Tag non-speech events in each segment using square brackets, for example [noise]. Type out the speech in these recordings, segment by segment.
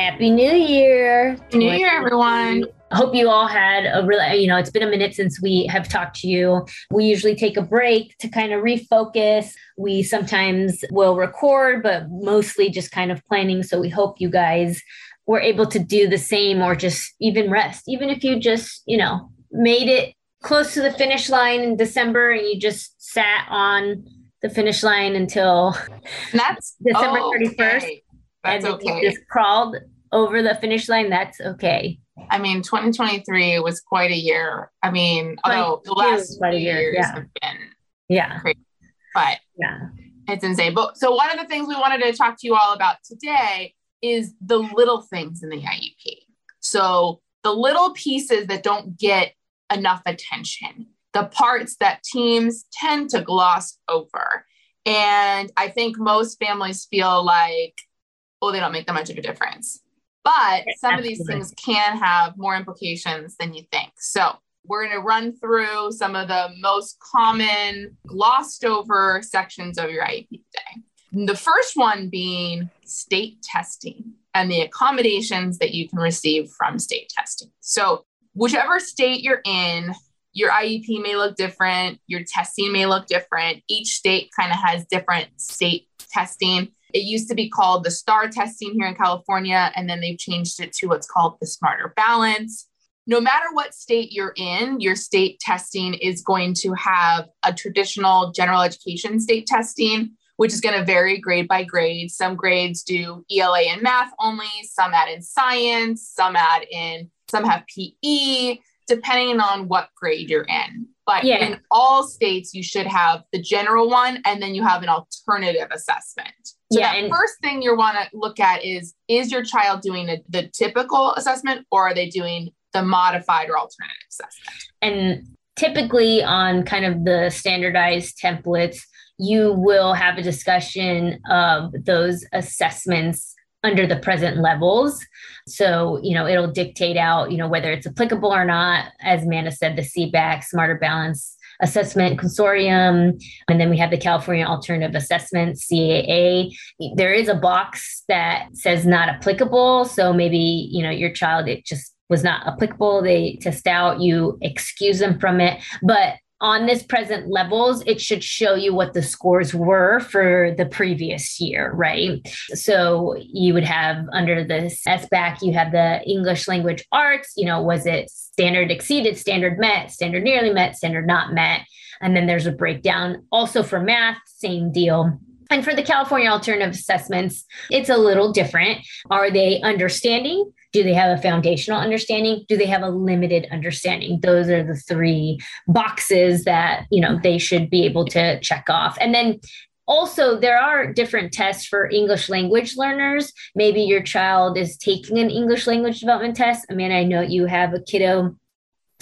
Happy New Year. New Year, everyone. Hope you all had a really, you know, it's been a minute since we have talked to you. We usually take a break to kind of refocus. We sometimes will record, but mostly just kind of planning. So we hope you guys were able to do the same or just even rest, even if you just, you know, made it close to the finish line in December and you just sat on the finish line until that's December okay. 31st. That's and okay. just crawled over the finish line. That's okay. I mean, 2023 was quite a year. I mean, although the last quite a year, years yeah. have been yeah, crazy, but yeah, it's insane. But so one of the things we wanted to talk to you all about today is the little things in the IEP. So the little pieces that don't get enough attention, the parts that teams tend to gloss over. And I think most families feel like, oh, they don't make that much of a difference. But some of these things can have more implications than you think. So we're going to run through some of the most common glossed over sections of your IEP today. The first one being state testing and the accommodations that you can receive from state testing. So, whichever state you're in, your IEP may look different, your testing may look different. Each state kind of has different state testing. It used to be called the STAR testing here in California, and then they've changed it to what's called the Smarter Balance. No matter what state you're in, your state testing is going to have a traditional general education state testing, which is going to vary grade by grade. Some grades do ELA and math only, some add in science, some add in, some have PE, depending on what grade you're in. But Yeah. in all states, you should have the general one and then you have an alternative assessment. So Yeah, the and- first thing you want to look at is is your child doing a, the typical assessment or are they doing the modified or alternative assessment? and typically on kind of the standardized templates, you will have a discussion of those assessments under the present levels. So, you know, it'll dictate out, you know, whether it's applicable or not. As Amanda said, the SBAC, Smarter Balance Assessment Consortium. And then we have the California Alternative Assessment, CAA. There is a box that says not applicable. So maybe, you know, your child, it just was not applicable. They test out, you excuse them from it. But on this present levels, it should show you what the scores were for the previous year, right? So you would have under the SBAC, you have the English language arts, you know, was it standard exceeded, standard met, standard nearly met, standard not met? And then there's a breakdown also for math, same deal. And for the California alternative assessments, it's a little different. Are they understanding? Do they have a foundational understanding? Do they have a limited understanding? Those are the three boxes that, you know, they should be able to check off. And then also there are different tests for English language learners. Maybe your child is taking an English language development test. I mean, I know you have a kiddo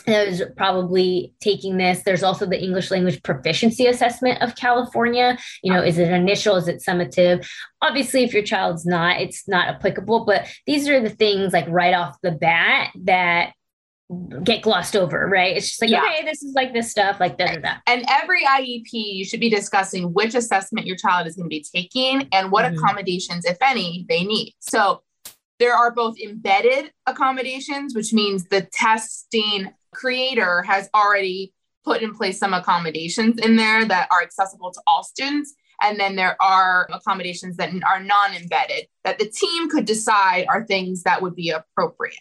is probably taking this. There's also the English language proficiency assessment of California. You know, is it initial? Is it summative? Obviously, if your child's not, it's not applicable. But these are the things like right off the bat that get glossed over, right? It's just like, Yeah. okay, this is like this stuff, like da da da. And every IEP, you should be discussing which assessment your child is going to be taking and what Mhm. accommodations, if any, they need. So there are both embedded accommodations, which means the testing creator has already put in place some accommodations in there that are accessible to all students. And then there are accommodations that are non embedded that the team could decide are things that would be appropriate.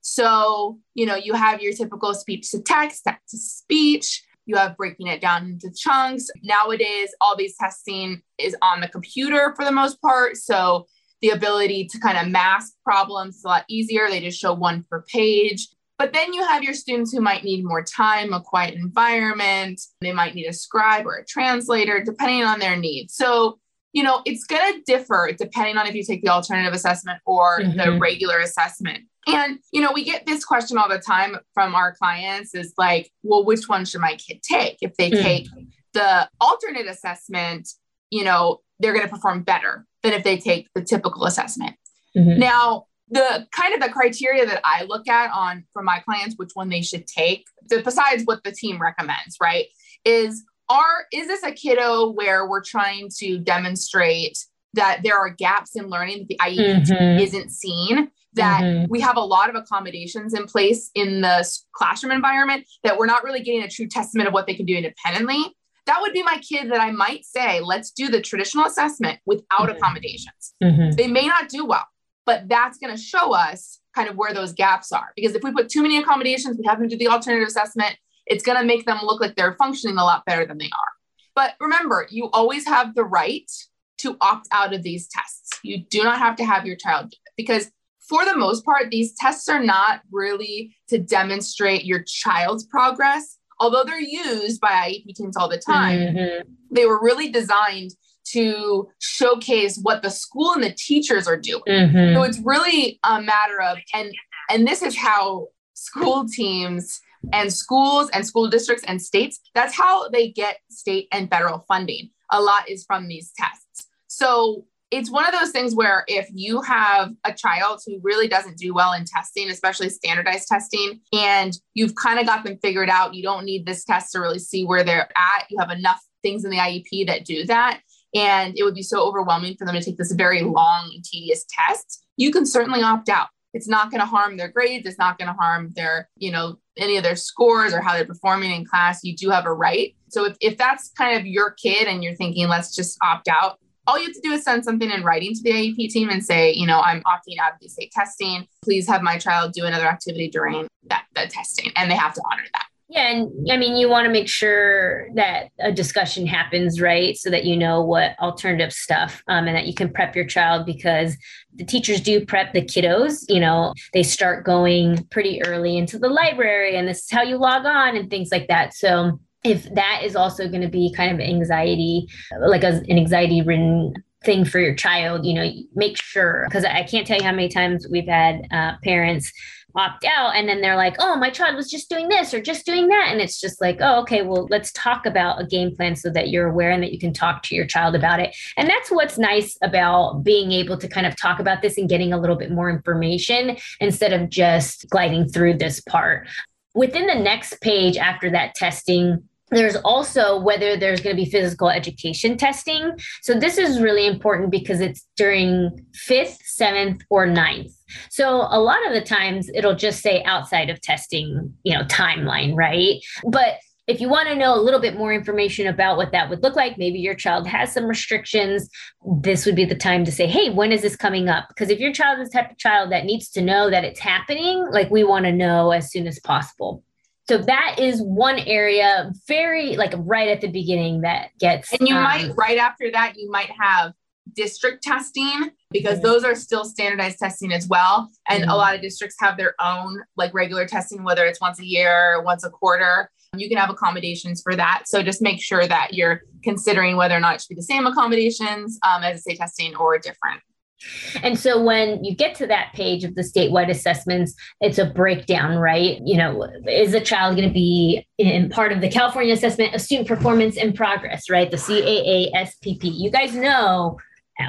So, you know, you have your typical speech to text, text to speech. You have breaking it down into chunks. Nowadays, all these testing is on the computer for the most part. So, the ability to kind of mask problems is a lot easier. They just show one per page. But then you have your students who might need more time, a quiet environment. They might need a scribe or a translator, depending on their needs. So you know, it's going to differ depending on if you take the alternative assessment or mm-hmm. the regular assessment. And, you know, we get this question all the time from our clients is like, well, which one should my kid take? If they mm-hmm. take the alternate assessment, you know, they're going to perform better than if they take the typical assessment. Mm-hmm. Now, the kind of the criteria that I look at on for my clients, which one they should take, besides what the team recommends, right, is are is this a kiddo where we're trying to demonstrate that there are gaps in learning that the IEP mm-hmm. isn't seen? That mm-hmm. we have a lot of accommodations in place in the classroom environment that we're not really getting a true testament of what they can do independently. That would be my kid that I might say, let's do the traditional assessment without mm-hmm. accommodations. Mm-hmm. They may not do well, but that's going to show us kind of where those gaps are. Because if we put too many accommodations, we have them do the alternative assessment, it's going to make them look like they're functioning a lot better than they are. But remember, you always have the right to opt out of these tests. You do not have to have your child do it because for the most part, these tests are not really to demonstrate your child's progress. Although they're used by IEP teams all the time, mm-hmm. they were really designed to showcase what the school and the teachers are doing. Mm-hmm. So it's really a matter of and and this is how school teams and schools and school districts and states, that's how they get state and federal funding. A lot is from these tests. So it's one of those things where if you have a child who really doesn't do well in testing, especially standardized testing, and you've kind of got them figured out, you don't need this test to really see where they're at. You have enough things in the IEP that do that. And it would be so overwhelming for them to take this very long and tedious test. You can certainly opt out. It's not going to harm their grades. It's not going to harm their, you know, any of their scores or how they're performing in class. You do have a right. So if, if that's kind of your kid and you're thinking, let's just opt out, all you have to do is send something in writing to the IEP team and say, you know, I'm opting out of the state testing. Please have my child do another activity during that, that testing. And they have to honor that. Yeah, and I mean, you want to make sure that a discussion happens, right? So that you know what alternative stuff um, and that you can prep your child because the teachers do prep the kiddos. You know, they start going pretty early into the library, and this is how you log on and things like that. So, if that is also going to be kind of anxiety, like a, an anxiety ridden thing for your child, you know, make sure because I can't tell you how many times we've had uh, parents opt out and then they're like oh my child was just doing this or just doing that. And it's just like oh okay well let's talk about a game plan so that you're aware and that you can talk to your child about it. And that's what's nice about being able to kind of talk about this and getting a little bit more information instead of just gliding through this part. Within the next page after that testing there's also whether there's going to be physical education testing. So this is really important because it's during fifth, seventh, or ninth. So a lot of the times it'll just say outside of testing, you know, timeline, right? But if you want to know a little bit more information about what that would look like, maybe your child has some restrictions, this would be the time to say, hey, when is this coming up? Because if your child is the type of child that needs to know that it's happening, like we want to know as soon as possible. So that is one area very like right at the beginning that gets. And you um, might, right after that, you might have district testing because mm-hmm. those are still standardized testing as well. And mm-hmm. a lot of districts have their own like regular testing, whether it's once a year or once a quarter. You can have accommodations for that. So just make sure that you're considering whether or not it should be the same accommodations um, as a state testing or different. And so when you get to that page of the statewide assessments, it's a breakdown, right? You know, is a child going to be in part of the California assessment of student performance and progress, right? The CAASPP. You guys know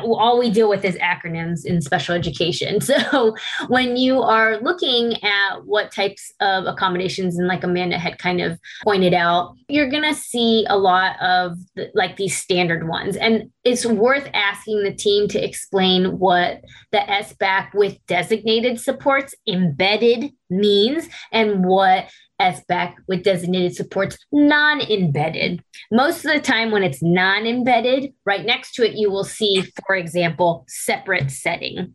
all we deal with is acronyms in special education. [laughs] So when you are looking at what types of accommodations, and like Amanda had kind of pointed out, you're going to see a lot of the, like these standard ones. And it's worth asking the team to explain what the SBAC with designated supports embedded means and what SBAC with designated supports non-embedded. Most of the time when it's non-embedded, right next to it, you will see, for example, separate setting.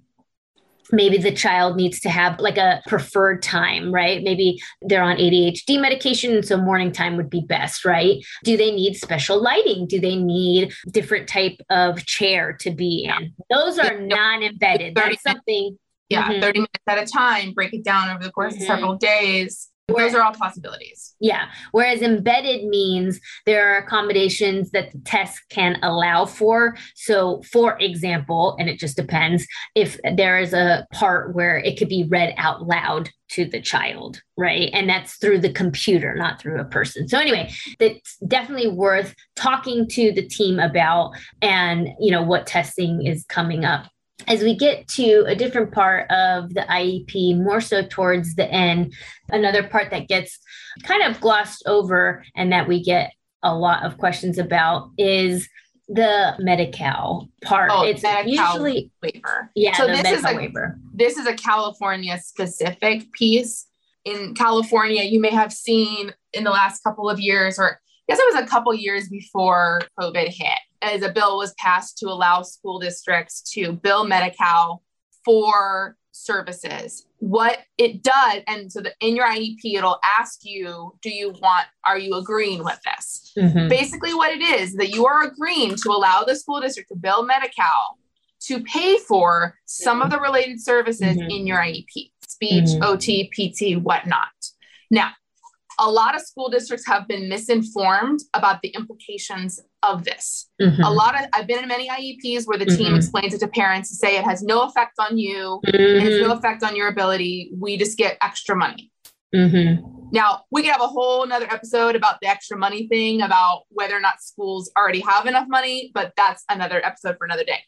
Maybe the child needs to have like a preferred time, right? Maybe they're on ADHD medication, so morning time would be best, right? Do they need special lighting? Do they need different type of chair to be in? Those are non-embedded. That's something yeah, mm-hmm. 30 minutes at a time, break it down over the course mm-hmm. of several days those are all possibilities. Yeah. Whereas embedded means there are accommodations that the test can allow for. So, for example, and it just depends if there is a part where it could be read out loud to the child, right? And that's through the computer, not through a person. So anyway, it's definitely worth talking to the team about and, you know, what testing is coming up as we get to a different part of the IEP, more so towards the end, another part that gets kind of glossed over and that we get a lot of questions about is the Medi-Cal part. Oh, it's Medi-Cal usually waiver. yeah, So this is Medi-Cal a- waiver. This is a California specific piece. In California, you may have seen in the last couple of years, or I guess it was a couple years before COVID hit, as a bill was passed to allow school districts to bill Medi-Cal for services. What it does, and so the, in your IEP, it'll ask you, do you want, are you agreeing with this? Mhm. Basically, what it is that you are agreeing to allow the school district to bill Medi-Cal to pay for some of the related services Mhm. in your IEP, speech, Mhm. OT, PT, whatnot. Now, a lot of school districts have been misinformed about the implications of this. Mhm. A lot of I've been in many IEPs where the team Mhm. explains it to parents to say it has no effect on you, it has no effect on your ability. We just get extra money. Mhm. Now, we could have a whole nother episode about the extra money thing, about whether or not schools already have enough money, but that's another episode for another day.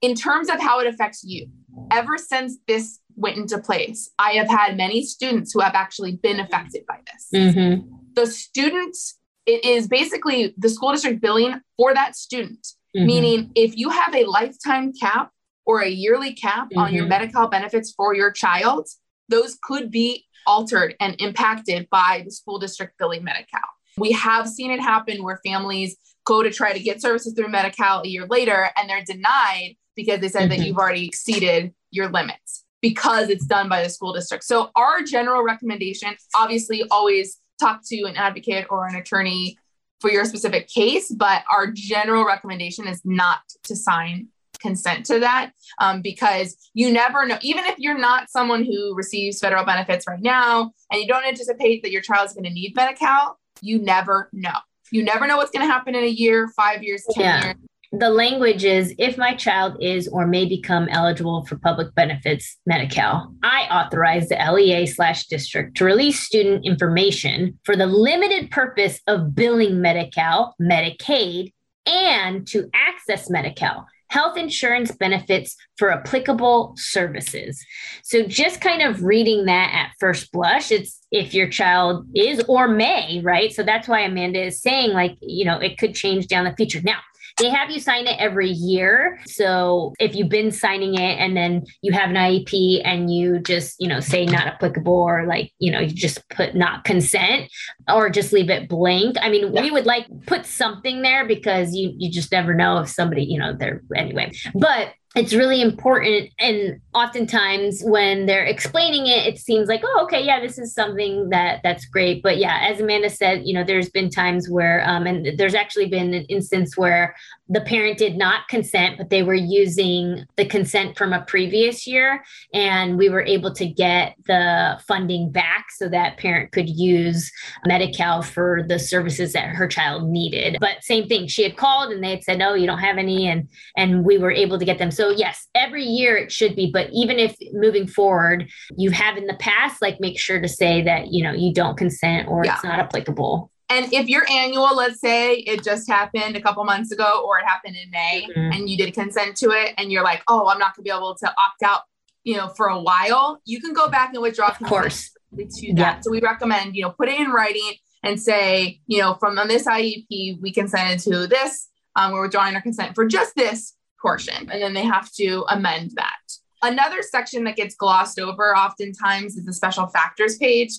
In terms of how it affects you, ever since this went into place, I have had many students who have actually been affected by this. Mhm. The students, it is basically the school district billing for that student, Mhm. meaning if you have a lifetime cap or a yearly cap on your Mhm. medical benefits for your child, those could be altered and impacted by the school district billing Medi-Cal. We have seen it happen where families go to try to get services through Medi-Cal a year later and they're denied because they said that Mhm. you've already exceeded your limits because it's done by the school district. So our general recommendation, obviously always talk to an advocate or an attorney for your specific case, but our general recommendation is not to sign consent to that um, because you never know. Even if you're not someone who receives federal benefits right now and you don't anticipate that your child is going to need Medi-Cal, you never know. You never know what's going to happen in a year, five years, 10 Yeah. years. The language is if my child is or may become eligible for public benefits Medi-Cal, I authorize the LEA slash district to release student information for the limited purpose of billing Medi-Cal, Medicaid, and to access Medi-Cal. Health insurance benefits for applicable services. So, just kind of reading that at first blush, it's if your child is or may, right? So, that's why Amanda is saying, like, you know, it could change down the future. Now, they have you sign it every year. So if you've been signing it and then you have an IEP and you just, you know, say not applicable or like, you know, you just put not consent or just leave it blank. I mean, Yeah. we would like put something there because you you just never know if somebody, you know, they're anyway. But it's really important and oftentimes when they're explaining it it seems like oh okay yeah this is something that that's great but yeah as amanda said you know there's been times where um, and there's actually been an instance where the parent did not consent but they were using the consent from a previous year and we were able to get the funding back so that parent could use Medi-Cal for the services that her child needed. But same thing, she had called and they had said, no, you don't have any. And, and we were able to get them. So yes, every year it should be, but even if moving forward, you have in the past, like make sure to say that, you know, you don't consent or Yeah. it's not applicable. And if your annual, let's say it just happened a couple months ago or it happened in May Mhm. and you did consent to it and you're like, oh, I'm not going to be able to opt out, you know, for a while, you can go back and withdraw Of course. to that. Yeah. So we recommend, you know, put it in writing and say, you know, from on this IEP, we consented to this. Um, we're withdrawing our consent for just this portion. And then they have to amend that. Another section that gets glossed over oftentimes is the special factors page.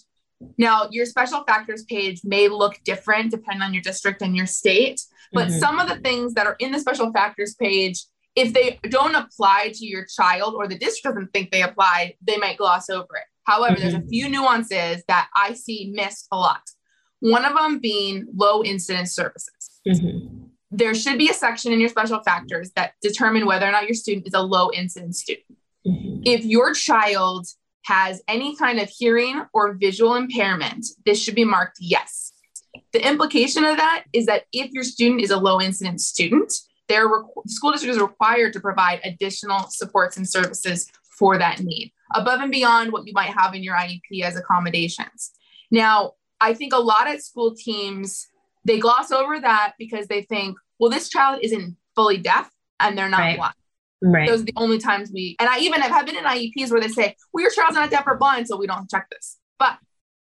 Now, your special factors page may look different depending on your district and your state, but Mhm. some of the things that are in the special factors page, if they don't apply to your child or the district doesn't think they apply, they might gloss over it. However, there's a few nuances that I see missed a lot. One of them being low incidence services. Mhm. There should be a section in your special factors that determine whether or not your student is a low incidence student Mhm. if your child has any kind of hearing or visual impairment, this should be marked yes. The implication of that is that if your student is a low incidence student, their school district is required to provide additional supports and services for that need above and beyond what you might have in your IEP as accommodations. Now, I think a lot of school teams they gloss over that because they think, well, this child isn't fully deaf and they're not right. blind. Right. Those are the only times we, and I even have been in IEPs where they say, well, your child's not deaf or blind, so we don't check this. But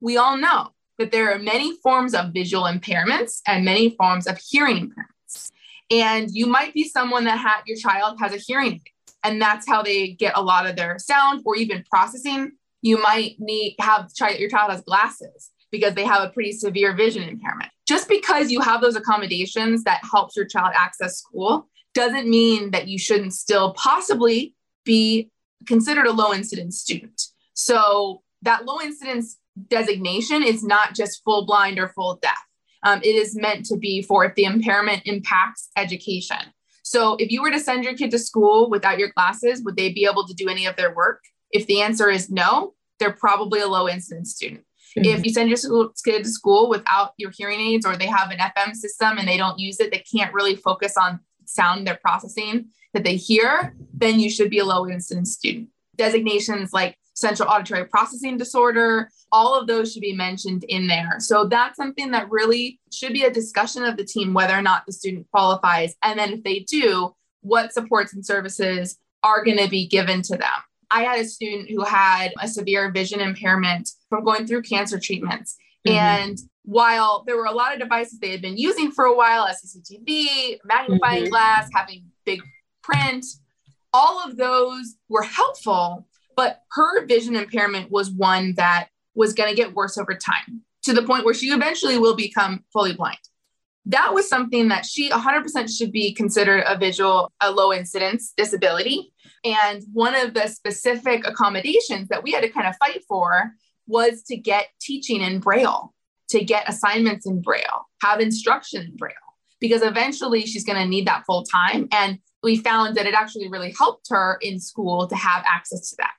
we all know that there are many forms of visual impairments and many forms of hearing impairments. And you might be someone that had your child has a hearing aid, and that's how they get a lot of their sound or even processing. You might need have your child has glasses because they have a pretty severe vision impairment. Just because you have those accommodations that helps your child access school doesn't mean that you shouldn't still possibly be considered a low incidence student. So that low incidence designation is not just full blind or full deaf. Um, it is meant to be for if the impairment impacts education. So if you were to send your kid to school without your glasses, would they be able to do any of their work? If the answer is no, they're probably a low incidence student. Mm-hmm. If you send your kid to school without your hearing aids or they have an FM system and they don't use it, they can't really focus on sound they're processing that they hear, then you should be a low incidence student. Designations like central auditory processing disorder, all of those should be mentioned in there. So that's something that really should be a discussion of the team whether or not the student qualifies. And then if they do, what supports and services are going to be given to them. I had a student who had a severe vision impairment from going through cancer treatments. Mm-hmm. And while there were a lot of devices they had been using for a while, CCTV, magnifying mm-hmm. glass, having big print, all of those were helpful, but her vision impairment was one that was going to get worse over time to the point where she eventually will become fully blind. That was something that she 100% should be considered a visual, a low incidence disability. And one of the specific accommodations that we had to kind of fight for was to get teaching in Braille to get assignments in Braille, have instruction in Braille, because eventually she's going to need that full time. And we found that it actually really helped her in school to have access to that.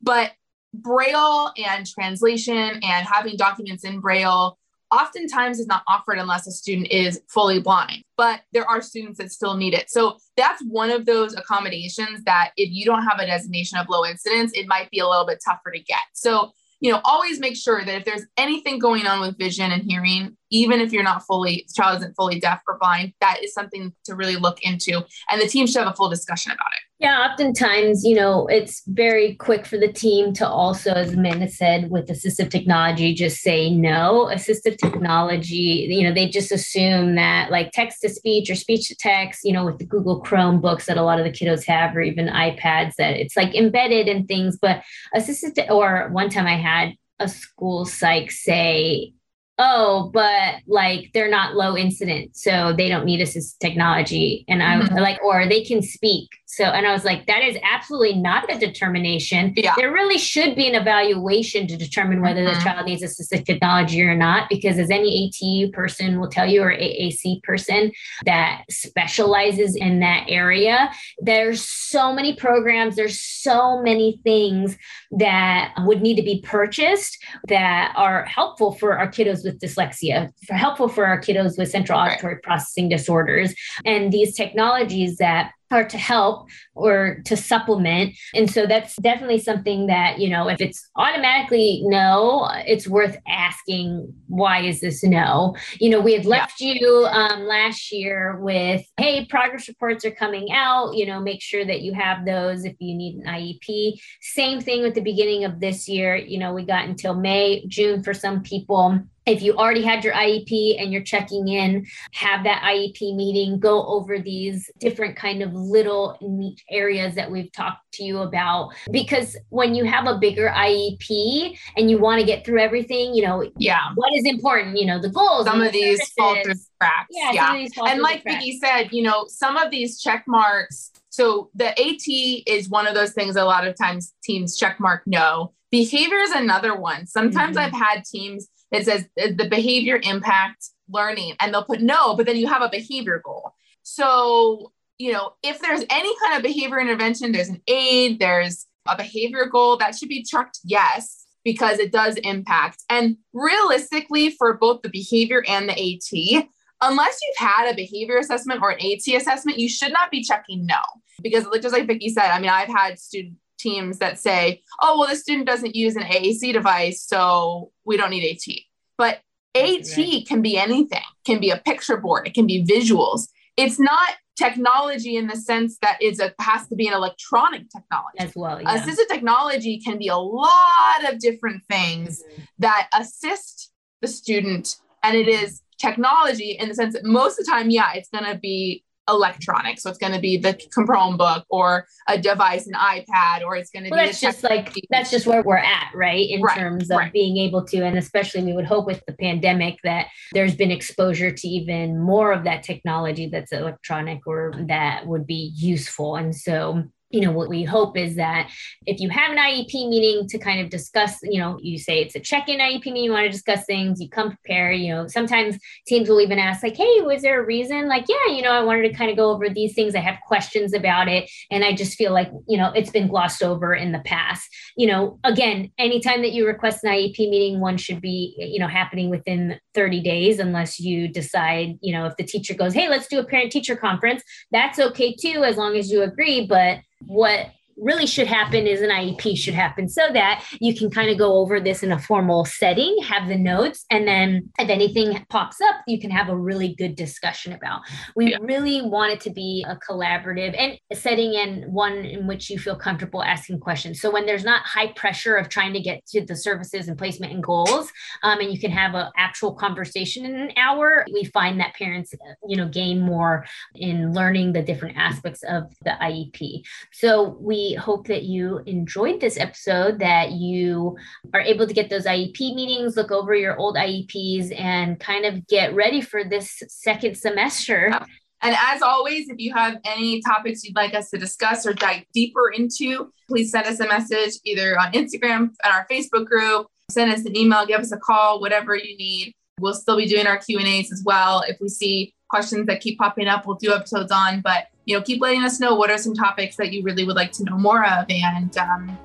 But Braille and translation and having documents in Braille oftentimes is not offered unless a student is fully blind, but there are students that still need it. So that's one of those accommodations that if you don't have a designation of low incidence, it might be a little bit tougher to get. So you know, always make sure that if there's anything going on with vision and hearing, even if you're not fully, the child isn't fully deaf or blind, that is something to really look into. And the team should have a full discussion about it. Yeah, oftentimes, you know, it's very quick for the team to also, as Amanda said, with assistive technology, just say no. Assistive technology, you know, they just assume that like text to speech or speech to text, you know, with the Google Chrome books that a lot of the kiddos have, or even iPads, that it's like embedded in things. But assistive, or one time I had a school psych say oh, but like they're not low incident, so they don't need assistive technology. And I mm-hmm. like, or they can speak. So, and I was like, that is absolutely not the determination. Yeah. There really should be an evaluation to determine whether mm-hmm. the child needs assistive technology or not, because as any ATU person will tell you, or AAC person that specializes in that area, there's so many programs, there's so many things that would need to be purchased that are helpful for our kiddos with dyslexia, for helpful for our kiddos with central auditory right. processing disorders. And these technologies that or to help or to supplement. And so that's definitely something that, you know, if it's automatically no, it's worth asking, why is this no? You know, we had left yeah. you um, last year with, hey, progress reports are coming out, you know, make sure that you have those if you need an IEP. Same thing with the beginning of this year. You know, we got until May, June for some people if you already had your IEP and you're checking in, have that IEP meeting, go over these different kind of little niche areas that we've talked to you about. Because when you have a bigger IEP and you want to get through everything, you know, yeah, what is important? You know, the goals. Some of these services. fall through cracks. Yeah, yeah. and like Vicki said, you know, some of these check marks. So the AT is one of those things. A lot of times teams check mark no. Behavior is another one. Sometimes mm-hmm. I've had teams it says uh, the behavior impact learning and they'll put no but then you have a behavior goal so you know if there's any kind of behavior intervention there's an aid there's A behavior goal that should be checked, yes, because it does impact. And realistically, for both the behavior and the AT, unless you've had a behavior assessment or an AT assessment, you should not be checking no. Because just like Vicki said, I mean, I've had student teams that say, oh, well, the student doesn't use an AAC device, so we don't need AT. But AT right. can be anything, can be a picture board, it can be visuals. It's not technology in the sense that it's a has to be an electronic technology as well. Yeah. Assistive technology can be a lot of different things mm-hmm. that assist the student, and it is technology in the sense that most of the time, yeah, it's going to be electronic. So it's going to be the Chromebook or a device, an iPad, or it's going to well, be. That's just like that's just where we're at, right? In right, terms of right. being able to, and especially we would hope with the pandemic that there's been exposure to even more of that technology that's electronic or that would be useful. And so you know what we hope is that if you have an iep meeting to kind of discuss you know you say it's a check-in iep meeting you want to discuss things you come prepare you know sometimes teams will even ask like hey was there a reason? Like yeah you know i wanted to kind of go over these things i have questions about it and i just feel like you know it's been glossed over in the past. You know again anytime that you request an iep meeting one should be you know happening within 30 days unless you decide you know if the teacher goes hey let's do a parent teacher conference that's okay too as long as you agree but what really should happen is an IEP should happen so that you can kind of go over this in a formal setting, have the notes, and then if anything pops up, you can have a really good discussion about. We yeah. really want it to be a collaborative and setting and one in which you feel comfortable asking questions. So when there's not high pressure of trying to get to the services and placement and goals, um, and you can have an actual conversation in an hour, we find that parents, you know, gain more in learning the different aspects of the IEP. So we hope that you enjoyed this episode, that you are able to get those IEP meetings, look over your old IEPs, and kind of get ready for this second semester. And as always, if you have any topics you'd like us to discuss or dive deeper into, please send us a message either on Instagram and our Facebook group, send us an email, give us a call, whatever you need. We'll still be doing our Q&As as well. If we see questions that keep popping up, we'll do episodes on, but you know, keep letting us know what are some topics that you really would like to know more of. And um,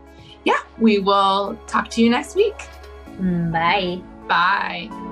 yeah, we will talk to you next week. Mm, bye. Bye.